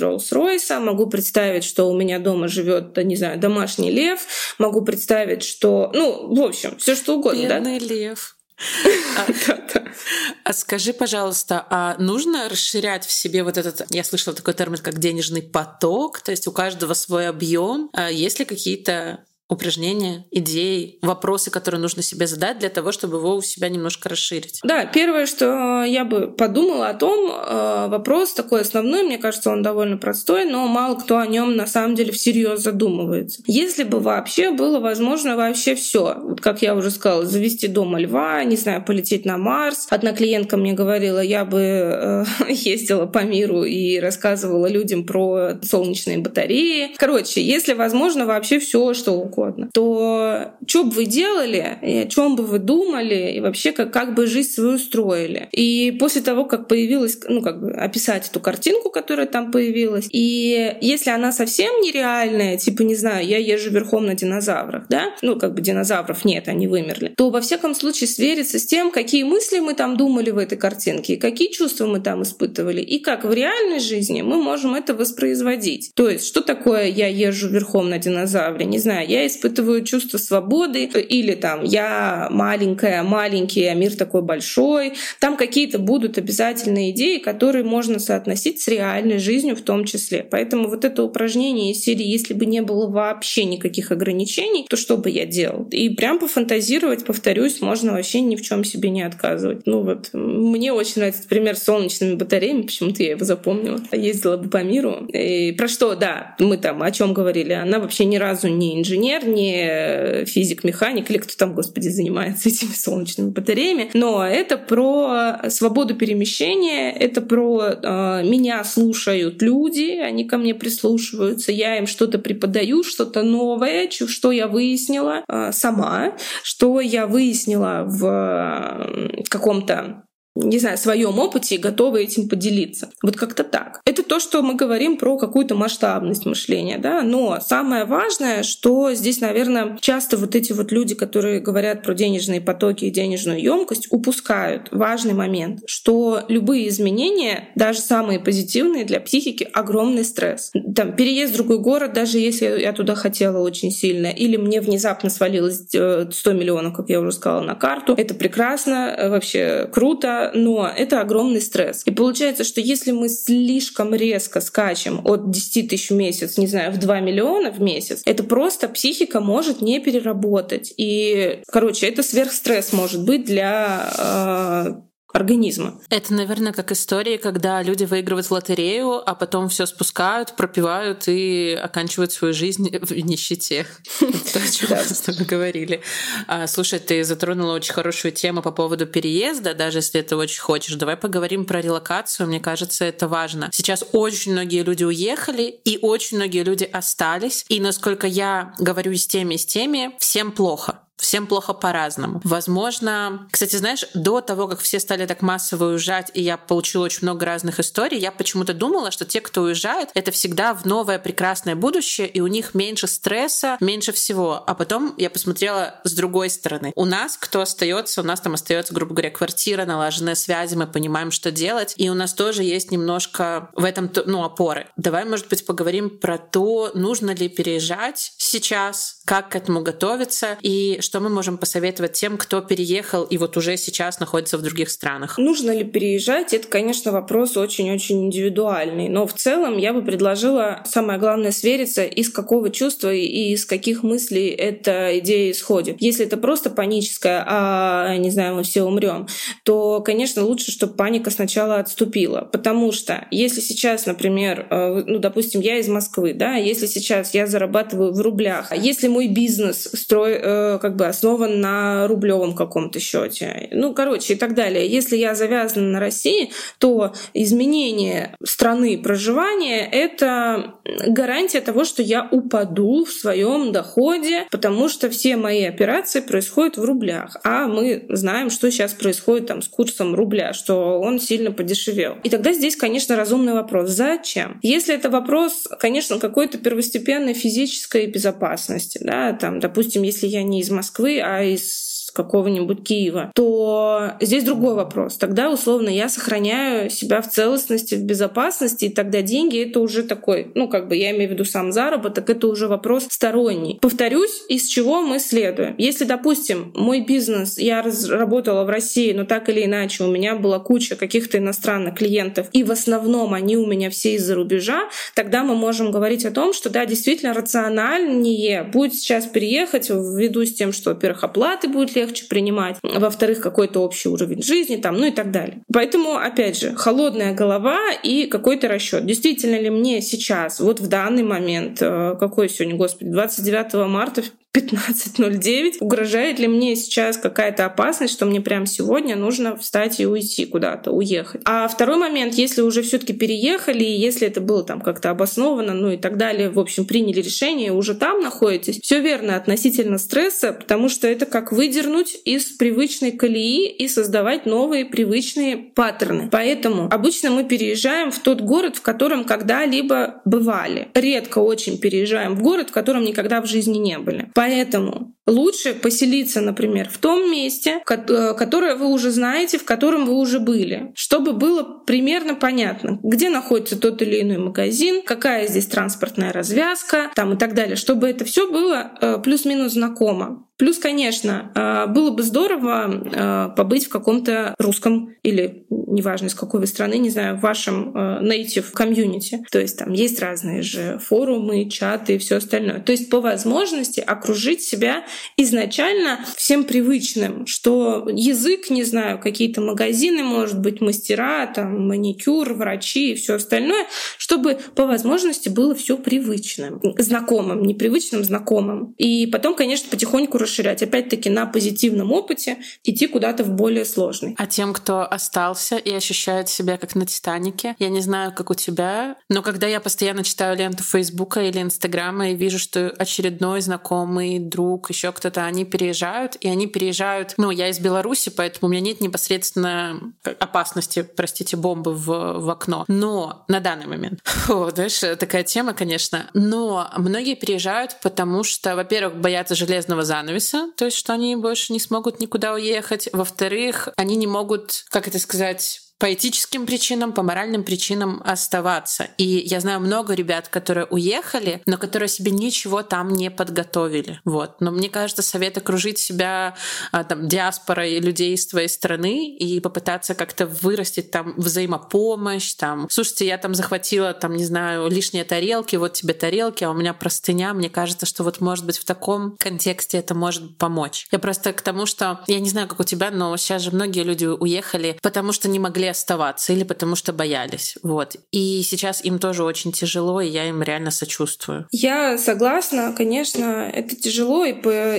Роллс-Ройса, могу представить, что у меня дома живет, не знаю, домашний лев, могу представить, что, ну, в общем, все что угодно, Бедный да? лев. А, скажи, пожалуйста, а нужно расширять в себе вот этот, я слышала такой термин, как денежный поток, то есть у каждого свой объем. А есть ли какие-то упражнения, идеи, вопросы, которые нужно себе задать для того, чтобы его у себя немножко расширить. Да, первое, что я бы подумала о том, э, вопрос такой основной, мне кажется, он довольно простой, но мало кто о нем на самом деле всерьез задумывается. Если бы вообще было возможно вообще все, вот как я уже сказала, завести дома льва, не знаю, полететь на Марс. Одна клиентка мне говорила, я бы э, ездила по миру и рассказывала людям про солнечные батареи. Короче, если возможно вообще все, что угодно, то что бы вы делали, и о чем бы вы думали, и вообще как, как бы жизнь свою строили. И после того, как появилась, ну, как бы описать эту картинку, которая там появилась, и если она совсем нереальная, типа, не знаю, я езжу верхом на динозаврах, да, ну, как бы динозавров нет, они вымерли, то во всяком случае свериться с тем, какие мысли мы там думали в этой картинке, какие чувства мы там испытывали, и как в реальной жизни мы можем это воспроизводить. То есть, что такое я езжу верхом на динозавре? Не знаю, я испытываю чувство свободы, или там я маленькая, маленький, а мир такой большой. Там какие-то будут обязательные идеи, которые можно соотносить с реальной жизнью в том числе. Поэтому вот это упражнение из серии «Если бы не было вообще никаких ограничений, то что бы я делал?» И прям пофантазировать, повторюсь, можно вообще ни в чем себе не отказывать. Ну вот, мне очень нравится пример с солнечными батареями, почему-то я его запомнила. Ездила бы по миру. И про что, да, мы там о чем говорили. Она вообще ни разу не инженер, инженер, не физик-механик или кто там, господи, занимается этими солнечными батареями. Но это про свободу перемещения, это про э, меня слушают люди, они ко мне прислушиваются, я им что-то преподаю, что-то новое, что я выяснила э, сама, что я выяснила в каком-то не знаю, своем опыте и готовы этим поделиться. Вот как-то так. Это то, что мы говорим про какую-то масштабность мышления, да, но самое важное, что здесь, наверное, часто вот эти вот люди, которые говорят про денежные потоки и денежную емкость, упускают важный момент, что любые изменения, даже самые позитивные для психики, огромный стресс. Там переезд в другой город, даже если я туда хотела очень сильно, или мне внезапно свалилось 100 э, миллионов, как я уже сказала, на карту, это прекрасно, э, вообще круто, но это огромный стресс. И получается, что если мы слишком резко скачем от 10 тысяч в месяц, не знаю, в 2 миллиона в месяц, это просто психика может не переработать. И, короче, это сверхстресс может быть для э, организма. Это, наверное, как истории, когда люди выигрывают в лотерею, а потом все спускают, пропивают и оканчивают свою жизнь в нищете. То, о чем мы с тобой говорили. А, слушай, ты затронула очень хорошую тему по поводу переезда, даже если ты очень хочешь. Давай поговорим про релокацию. Мне кажется, это важно. Сейчас очень многие люди уехали, и очень многие люди остались. И насколько я говорю с теми, с теми, всем плохо. Всем плохо по-разному. Возможно, кстати, знаешь, до того, как все стали так массово уезжать, и я получила очень много разных историй, я почему-то думала, что те, кто уезжает, это всегда в новое прекрасное будущее, и у них меньше стресса, меньше всего. А потом я посмотрела с другой стороны. У нас, кто остается, у нас там остается, грубо говоря, квартира, налаженные связи, мы понимаем, что делать, и у нас тоже есть немножко в этом, ну, опоры. Давай, может быть, поговорим про то, нужно ли переезжать сейчас, как к этому готовиться, и что мы можем посоветовать тем, кто переехал и вот уже сейчас находится в других странах? Нужно ли переезжать? Это, конечно, вопрос очень-очень индивидуальный. Но в целом я бы предложила, самое главное, свериться, из какого чувства и из каких мыслей эта идея исходит. Если это просто паническая, а, не знаю, мы все умрем, то, конечно, лучше, чтобы паника сначала отступила. Потому что если сейчас, например, э, ну, допустим, я из Москвы, да, если сейчас я зарабатываю в рублях, если мой бизнес строй, э, как бы основан на рублевом каком-то счете. Ну, короче, и так далее. Если я завязана на России, то изменение страны проживания — это гарантия того, что я упаду в своем доходе, потому что все мои операции происходят в рублях. А мы знаем, что сейчас происходит там с курсом рубля, что он сильно подешевел. И тогда здесь, конечно, разумный вопрос. Зачем? Если это вопрос, конечно, какой-то первостепенной физической безопасности, да, там, допустим, если я не из Москвы, а из какого-нибудь Киева, то здесь другой вопрос. Тогда, условно, я сохраняю себя в целостности, в безопасности, и тогда деньги — это уже такой, ну, как бы я имею в виду сам заработок, это уже вопрос сторонний. Повторюсь, из чего мы следуем. Если, допустим, мой бизнес, я работала в России, но так или иначе у меня была куча каких-то иностранных клиентов, и в основном они у меня все из-за рубежа, тогда мы можем говорить о том, что да, действительно рациональнее будет сейчас переехать ввиду с тем, что, во-первых, оплаты будет легче принимать, во-вторых, какой-то общий уровень жизни, там, ну и так далее. Поэтому, опять же, холодная голова и какой-то расчет. Действительно ли мне сейчас, вот в данный момент, э, какой сегодня, господи, 29 марта 15.09. Угрожает ли мне сейчас какая-то опасность, что мне прямо сегодня нужно встать и уйти куда-то, уехать? А второй момент, если уже все таки переехали, если это было там как-то обосновано, ну и так далее, в общем, приняли решение, уже там находитесь, все верно относительно стресса, потому что это как выдернуть из привычной колеи и создавать новые привычные паттерны. Поэтому обычно мы переезжаем в тот город, в котором когда-либо бывали. Редко очень переезжаем в город, в котором никогда в жизни не были. Поэтому лучше поселиться, например, в том месте, э, которое вы уже знаете, в котором вы уже были, чтобы было примерно понятно, где находится тот или иной магазин, какая здесь транспортная развязка, там и так далее, чтобы это все было э, плюс-минус знакомо. Плюс, конечно, э, было бы здорово побыть в каком-то русском или неважно из какой вы страны, не знаю, в вашем native комьюнити. То есть там есть разные же форумы, чаты и все остальное. То есть по возможности окружить себя изначально всем привычным, что язык, не знаю, какие-то магазины, может быть, мастера, там, маникюр, врачи и все остальное, чтобы по возможности было все привычным, знакомым, непривычным, знакомым. И потом, конечно, потихоньку расширять. Опять-таки на позитивном опыте идти куда-то в более сложный. А тем, кто остался и ощущает себя как на Титанике, я не знаю, как у тебя, но когда я постоянно читаю ленту Фейсбука или Инстаграма и вижу, что очередной знакомый, друг, еще кто-то, они переезжают, и они переезжают... Ну, я из Беларуси, поэтому у меня нет непосредственно опасности, простите, бомбы в, в окно. Но на данный момент... О, знаешь, такая тема, конечно. Но многие переезжают, потому что, во-первых, боятся железного занавеса, то есть что они больше не смогут никуда уехать. Во-вторых, они не могут, как это сказать, по этическим причинам, по моральным причинам оставаться. И я знаю много ребят, которые уехали, но которые себе ничего там не подготовили. Вот. Но мне кажется, совет окружить себя а, там, диаспорой людей из твоей страны и попытаться как-то вырастить там взаимопомощь. Там. Слушайте, я там захватила, там, не знаю, лишние тарелки, вот тебе тарелки, а у меня простыня. Мне кажется, что вот, может быть, в таком контексте это может помочь. Я просто к тому, что я не знаю, как у тебя, но сейчас же многие люди уехали, потому что не могли оставаться или потому что боялись. Вот. И сейчас им тоже очень тяжело, и я им реально сочувствую. Я согласна, конечно, это тяжело, и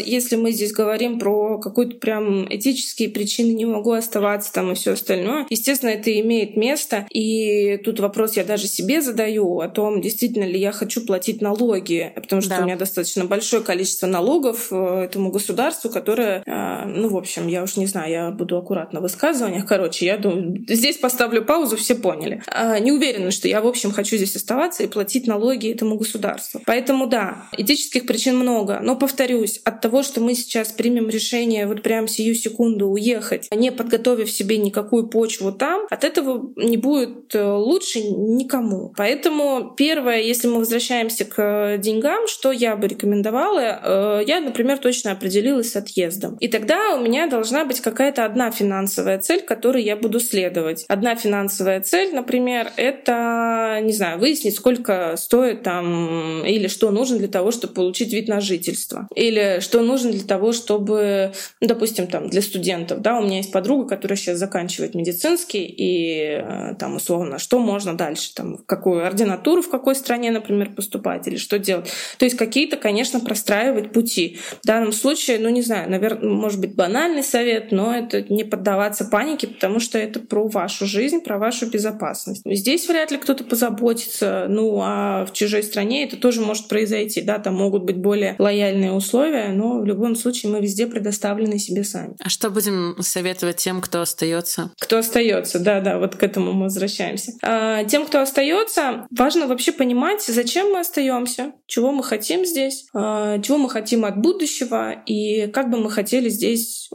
если мы здесь говорим про какие-то прям этические причины не могу оставаться там и все остальное, естественно, это имеет место. И тут вопрос я даже себе задаю о том, действительно ли я хочу платить налоги, потому что да. у меня достаточно большое количество налогов э, этому государству, которое, э, ну, в общем, я уж не знаю, я буду аккуратно в высказываниях. Короче, я думаю, Здесь поставлю паузу, все поняли. А, не уверена, что я, в общем, хочу здесь оставаться и платить налоги этому государству. Поэтому да, этических причин много. Но, повторюсь, от того, что мы сейчас примем решение вот прям сию секунду уехать, не подготовив себе никакую почву там, от этого не будет э, лучше никому. Поэтому первое, если мы возвращаемся к деньгам, что я бы рекомендовала, э, я, например, точно определилась с отъездом. И тогда у меня должна быть какая-то одна финансовая цель, которой я буду следовать делать. Одна финансовая цель, например, это, не знаю, выяснить, сколько стоит там или что нужно для того, чтобы получить вид на жительство. Или что нужно для того, чтобы, ну, допустим, там для студентов, да, у меня есть подруга, которая сейчас заканчивает медицинский, и э, там условно, что можно дальше, там, в какую ординатуру, в какой стране, например, поступать, или что делать. То есть какие-то, конечно, простраивать пути. В данном случае, ну, не знаю, наверное, может быть, банальный совет, но это не поддаваться панике, потому что это про вашу жизнь, про вашу безопасность. Здесь вряд ли кто-то позаботится, ну а в чужой стране это тоже может произойти. Да, там могут быть более лояльные условия, но в любом случае мы везде предоставлены себе сами. А что будем советовать тем, кто остается? Кто остается, да, да, вот к этому мы возвращаемся. А, тем, кто остается, важно вообще понимать, зачем мы остаемся, чего мы хотим здесь, а, чего мы хотим от будущего и как бы мы хотели здесь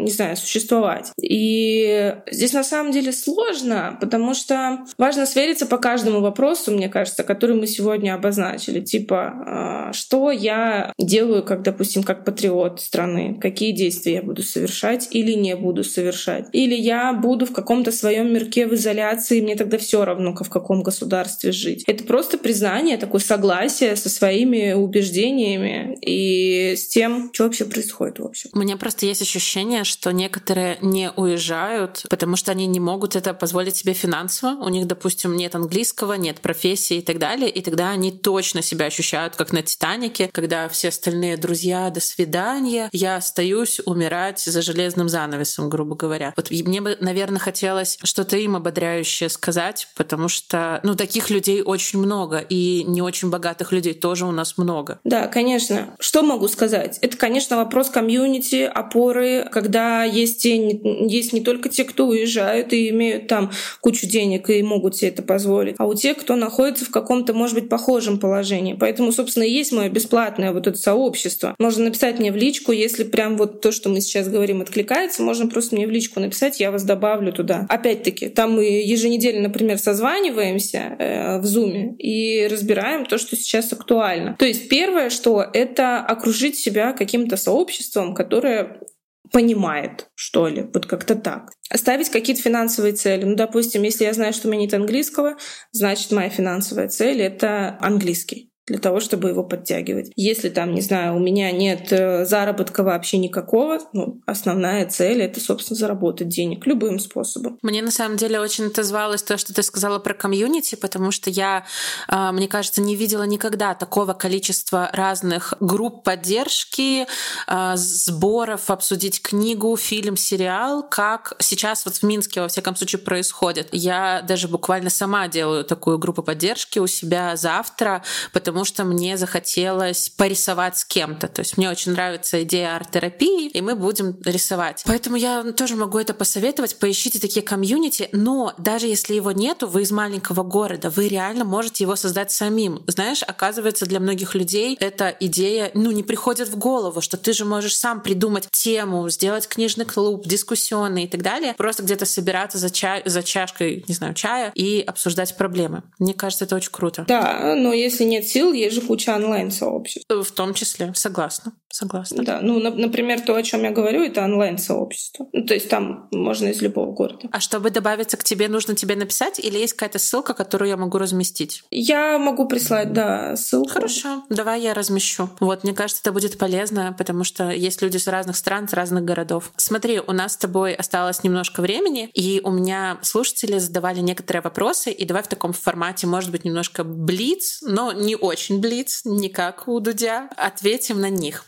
не знаю, существовать. И здесь на самом деле сложно, потому что важно свериться по каждому вопросу, мне кажется, который мы сегодня обозначили. Типа, а, что я делаю, как, допустим, как патриот страны, какие действия я буду совершать или не буду совершать. Или я буду в каком-то своем мирке в изоляции, мне тогда все равно, в каком государстве жить. Это просто признание, такое согласие со своими убеждениями и с тем, что вообще происходит в общем. У меня просто есть ощущение, что некоторые не уезжают, потому что они не могут это позволить себе финансово. У них, допустим, нет английского, нет профессии и так далее. И тогда они точно себя ощущают, как на Титанике, когда все остальные друзья «до свидания», я остаюсь умирать за железным занавесом, грубо говоря. Вот мне бы, наверное, хотелось что-то им ободряющее сказать, потому что, ну, таких людей очень много, и не очень богатых людей тоже у нас много. Да, конечно. Что могу сказать? Это, конечно, вопрос комьюнити, опоры, когда есть, те, есть не только те, кто уезжают и имеют там кучу денег и могут себе это позволить, а у тех, кто находится в каком-то, может быть, похожем положении. Поэтому, собственно, и есть мое бесплатное вот это сообщество. Можно написать мне в личку, если прям вот то, что мы сейчас говорим, откликается, можно просто мне в личку написать, я вас добавлю туда. Опять-таки, там мы еженедельно, например, созваниваемся э, в Зуме и разбираем то, что сейчас актуально. То есть первое, что это окружить себя каким-то сообществом, которое понимает, что ли, вот как-то так. Ставить какие-то финансовые цели. Ну, допустим, если я знаю, что у меня нет английского, значит, моя финансовая цель — это английский для того, чтобы его подтягивать. Если там, не знаю, у меня нет э, заработка вообще никакого, ну, основная цель — это, собственно, заработать денег любым способом. Мне на самом деле очень отозвалось то, что ты сказала про комьюнити, потому что я, а, мне кажется, не видела никогда такого количества разных групп поддержки, а, сборов, обсудить книгу, фильм, сериал, как сейчас вот в Минске, во всяком случае, происходит. Я даже буквально сама делаю такую группу поддержки у себя завтра, потому потому что мне захотелось порисовать с кем-то. То есть мне очень нравится идея арт-терапии, и мы будем рисовать. Поэтому я тоже могу это посоветовать. Поищите такие комьюнити, но даже если его нету, вы из маленького города, вы реально можете его создать самим. Знаешь, оказывается, для многих людей эта идея, ну, не приходит в голову, что ты же можешь сам придумать тему, сделать книжный клуб, дискуссионный и так далее, просто где-то собираться за, чай, за чашкой, не знаю, чая и обсуждать проблемы. Мне кажется, это очень круто. Да, но если нет сил, есть же куча онлайн-сообществ. В том числе, согласна. Согласна. Да, ну, на, например, то, о чем я говорю, это онлайн-сообщество. Ну, то есть там можно из любого города. А чтобы добавиться к тебе, нужно тебе написать или есть какая-то ссылка, которую я могу разместить? Я могу прислать, да, ссылку. Хорошо, давай я размещу. Вот, мне кажется, это будет полезно, потому что есть люди с разных стран, с разных городов. Смотри, у нас с тобой осталось немножко времени, и у меня слушатели задавали некоторые вопросы, и давай в таком формате, может быть, немножко блиц, но не очень блиц, не как у Дудя. Ответим на них.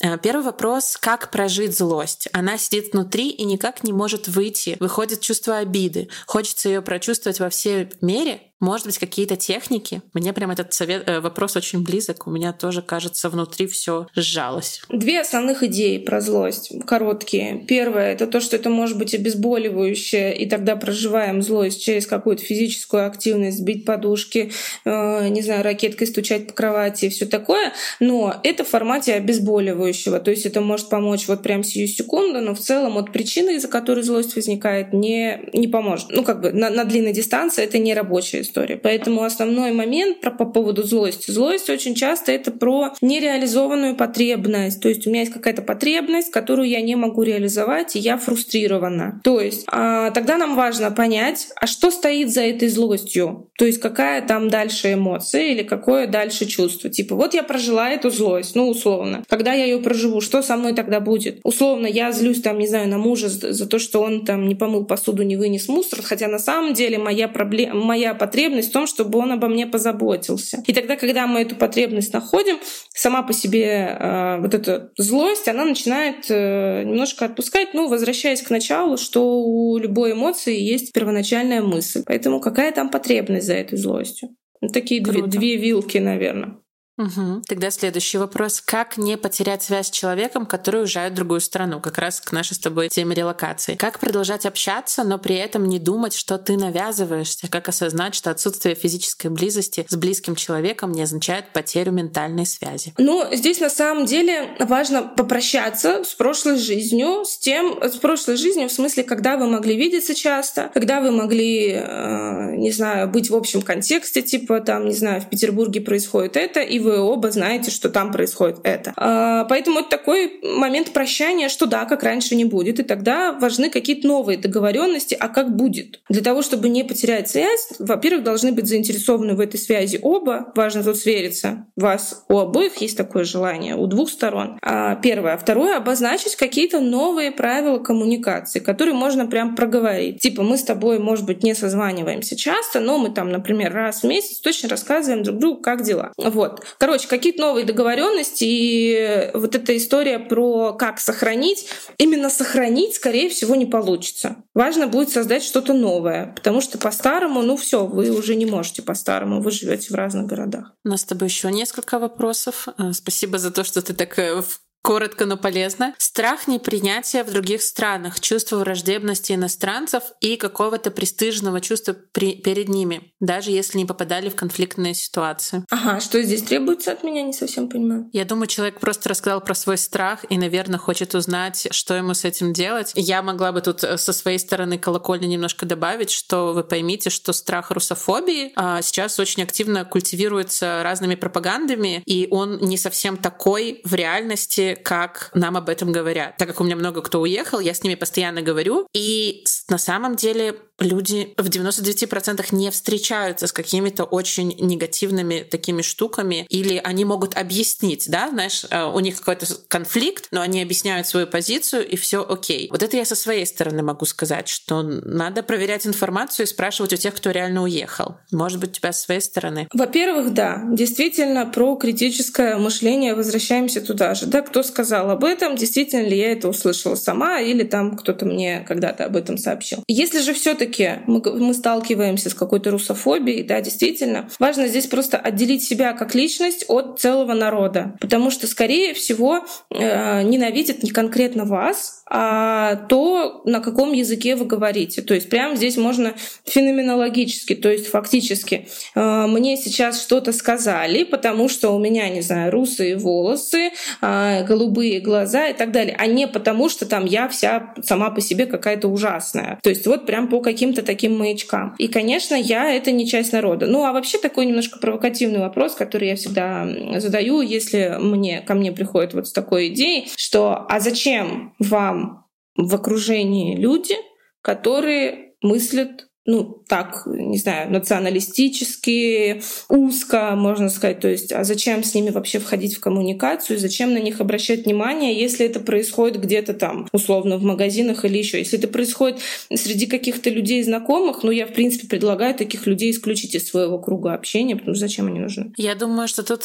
Э, первый вопрос — как прожить злость? Она сидит внутри и никак не может выйти. Выходит чувство обиды. Хочется ее прочувствовать во всей мере, может быть, какие-то техники? Мне прям этот совет, э, вопрос очень близок. У меня тоже, кажется, внутри все сжалось. Две основных идеи про злость, короткие. Первое — это то, что это может быть обезболивающее, и тогда проживаем злость через какую-то физическую активность, бить подушки, э, не знаю, ракеткой стучать по кровати и все такое. Но это в формате обезболивающего. То есть это может помочь вот прям сию секунду, но в целом вот причина, из-за которой злость возникает, не, не поможет. Ну, как бы на, на длинной дистанции это не рабочая история. Поэтому основной момент про, по поводу злости. Злость очень часто это про нереализованную потребность. То есть у меня есть какая-то потребность, которую я не могу реализовать, и я фрустрирована. То есть а, тогда нам важно понять, а что стоит за этой злостью? То есть какая там дальше эмоция или какое дальше чувство? Типа вот я прожила эту злость, ну условно. Когда я ее проживу, что со мной тогда будет? Условно, я злюсь там, не знаю, на мужа за, то, что он там не помыл посуду, не вынес мусор, хотя на самом деле моя проблема, моя потребность потребность в том, чтобы он обо мне позаботился. И тогда, когда мы эту потребность находим, сама по себе э, вот эта злость, она начинает э, немножко отпускать, ну, возвращаясь к началу, что у любой эмоции есть первоначальная мысль. Поэтому какая там потребность за этой злостью? Ну, такие две, две вилки, наверное. Угу. Тогда следующий вопрос. Как не потерять связь с человеком, который уезжает в другую страну? Как раз к нашей с тобой теме релокации. Как продолжать общаться, но при этом не думать, что ты навязываешься? Как осознать, что отсутствие физической близости с близким человеком не означает потерю ментальной связи? Ну, здесь на самом деле важно попрощаться с прошлой жизнью, с тем, с прошлой жизнью в смысле, когда вы могли видеться часто, когда вы могли, э, не знаю, быть в общем контексте, типа там, не знаю, в Петербурге происходит это, и вы оба знаете, что там происходит это. А, поэтому это такой момент прощания, что да, как раньше не будет, и тогда важны какие-то новые договоренности, а как будет. Для того, чтобы не потерять связь, во-первых, должны быть заинтересованы в этой связи оба, важно тут свериться. У вас у обоих есть такое желание, у двух сторон. А, первое. А второе, обозначить какие-то новые правила коммуникации, которые можно прям проговорить. Типа мы с тобой, может быть, не созваниваемся часто, но мы там, например, раз в месяц точно рассказываем друг другу, как дела. Вот. Короче, какие-то новые договоренности и вот эта история про как сохранить, именно сохранить, скорее всего, не получится. Важно будет создать что-то новое, потому что по-старому, ну все, вы уже не можете по-старому, вы живете в разных городах. У нас с тобой еще несколько вопросов. Э, спасибо за то, что ты так э, коротко, но полезно. Страх непринятия в других странах, чувство враждебности иностранцев и какого-то престижного чувства при, перед ними, даже если не попадали в конфликтные ситуации. Ага, что здесь требуется от меня, не совсем понимаю. Я думаю, человек просто рассказал про свой страх и, наверное, хочет узнать, что ему с этим делать. Я могла бы тут э, со своей стороны колокольни немножко добавить, что вы поймите, что страх русофобии а, сейчас очень активно культивируется разными пропагандами, и он не совсем такой в реальности, как нам об этом говорят. Так как у меня много кто уехал, я с ними постоянно говорю. И на самом деле люди в 99% не встречаются с какими-то очень негативными такими штуками, или они могут объяснить, да, знаешь, э, у них какой-то конфликт, но они объясняют свою позицию, и все окей. Вот это я со своей стороны могу сказать, что надо проверять информацию и спрашивать у тех, кто реально уехал. Может быть, у тебя с своей стороны? Во-первых, да, действительно, про критическое мышление возвращаемся туда же. Да, кто сказал об этом, действительно ли я это услышала сама, или там кто-то мне когда-то об этом сообщил. Если же все таки все-таки мы, мы сталкиваемся с какой-то русофобией, да, действительно, важно здесь просто отделить себя как личность от целого народа, потому что, скорее всего, э, ненавидят не конкретно вас, а то, на каком языке вы говорите. То есть прямо здесь можно феноменологически, то есть фактически э, мне сейчас что-то сказали, потому что у меня, не знаю, русые волосы, э, голубые глаза и так далее, а не потому что там я вся сама по себе какая-то ужасная. То есть вот прям по каким-то таким маячкам. И, конечно, я — это не часть народа. Ну, а вообще такой немножко провокативный вопрос, который я всегда задаю, если мне, ко мне приходит вот с такой идеей, что «а зачем вам в окружении люди, которые мыслят ну, так, не знаю, националистически, узко, можно сказать. То есть, а зачем с ними вообще входить в коммуникацию, зачем на них обращать внимание, если это происходит где-то там, условно, в магазинах или еще. Если это происходит среди каких-то людей знакомых, ну, я, в принципе, предлагаю таких людей исключить из своего круга общения, потому что зачем они нужны? Я думаю, что тут,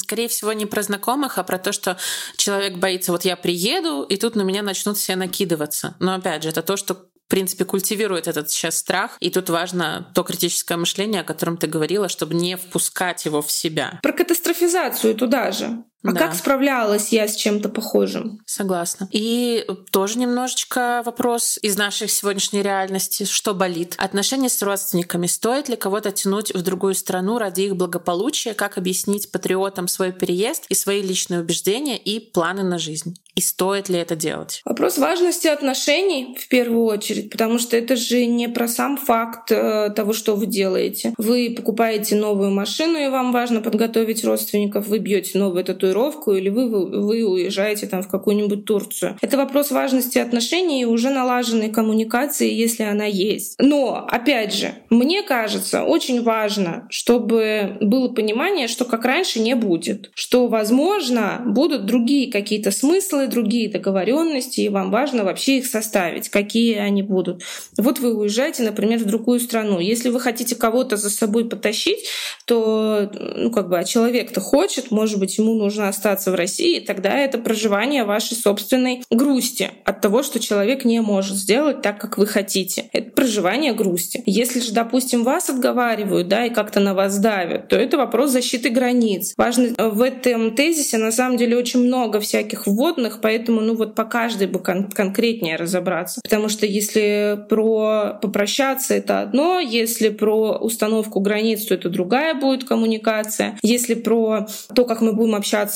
скорее всего, не про знакомых, а про то, что человек боится, вот я приеду, и тут на меня начнут все накидываться. Но, опять же, это то, что принципе, культивирует этот сейчас страх. И тут важно то критическое мышление, о котором ты говорила, чтобы не впускать его в себя. Про катастрофизацию туда же. А да. как справлялась я с чем-то похожим? Согласна. И тоже немножечко вопрос из нашей сегодняшней реальности. Что болит? Отношения с родственниками. Стоит ли кого-то тянуть в другую страну ради их благополучия? Как объяснить патриотам свой переезд и свои личные убеждения и планы на жизнь? И стоит ли это делать? Вопрос важности отношений в первую очередь, потому что это же не про сам факт э, того, что вы делаете. Вы покупаете новую машину, и вам важно подготовить родственников, вы бьете новую татуировку татуировку, или вы, вы уезжаете там в какую-нибудь Турцию. Это вопрос важности отношений и уже налаженной коммуникации, если она есть. Но, опять же, мне кажется, очень важно, чтобы было понимание, что как раньше не будет. Что, возможно, будут другие какие-то смыслы, другие договоренности, и вам важно вообще их составить, какие они будут. Вот вы уезжаете, например, в другую страну. Если вы хотите кого-то за собой потащить, то, ну, как бы, а человек-то хочет, может быть, ему нужно нужно остаться в России, тогда это проживание вашей собственной грусти от того, что человек не может сделать так, как вы хотите. Это проживание грусти. Если же, допустим, вас отговаривают, да, и как-то на вас давят, то это вопрос защиты границ. Важно э, в этом тезисе на самом деле очень много всяких вводных, поэтому, ну вот по каждой бы кон- конкретнее разобраться. Потому что если про попрощаться, это одно, если про установку границ, то это другая будет коммуникация. Если про то, как мы будем общаться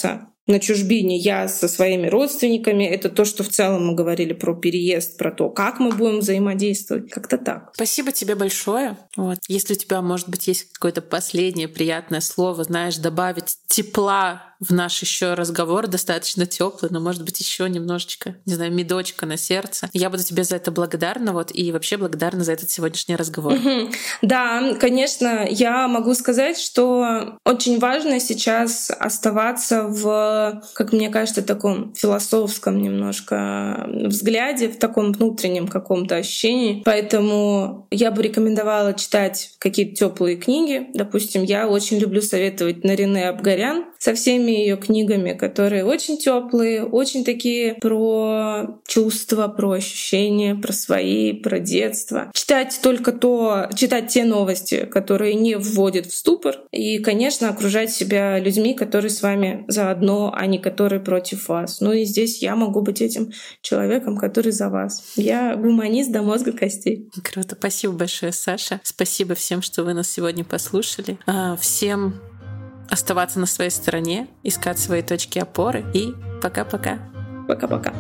на чужбине я со своими родственниками. Это то, что в целом мы говорили про переезд, про то, как мы будем взаимодействовать. Как-то так. Спасибо тебе большое. Вот. Если у тебя, может быть, есть какое-то последнее приятное слово, знаешь, добавить тепла в наш еще разговор достаточно теплый, но может быть еще немножечко, не знаю, медочка на сердце. Я буду тебе за это благодарна, вот и вообще благодарна за этот сегодняшний разговор. Да, конечно, я могу сказать, что очень важно сейчас оставаться в, как мне кажется, таком философском немножко взгляде, в таком внутреннем каком-то ощущении. Поэтому я бы рекомендовала читать какие-то теплые книги. Допустим, я очень люблю советовать Нарине Абгарян со всеми всеми ее книгами, которые очень теплые, очень такие про чувства, про ощущения, про свои, про детство. Читать только то, читать те новости, которые не вводят в ступор, и, конечно, окружать себя людьми, которые с вами заодно, а не которые против вас. Ну и здесь я могу быть этим человеком, который за вас. Я гуманист до мозга костей. Круто. Спасибо большое, Саша. Спасибо всем, что вы нас сегодня послушали. А, всем оставаться на своей стороне, искать свои точки опоры и пока-пока. Пока-пока.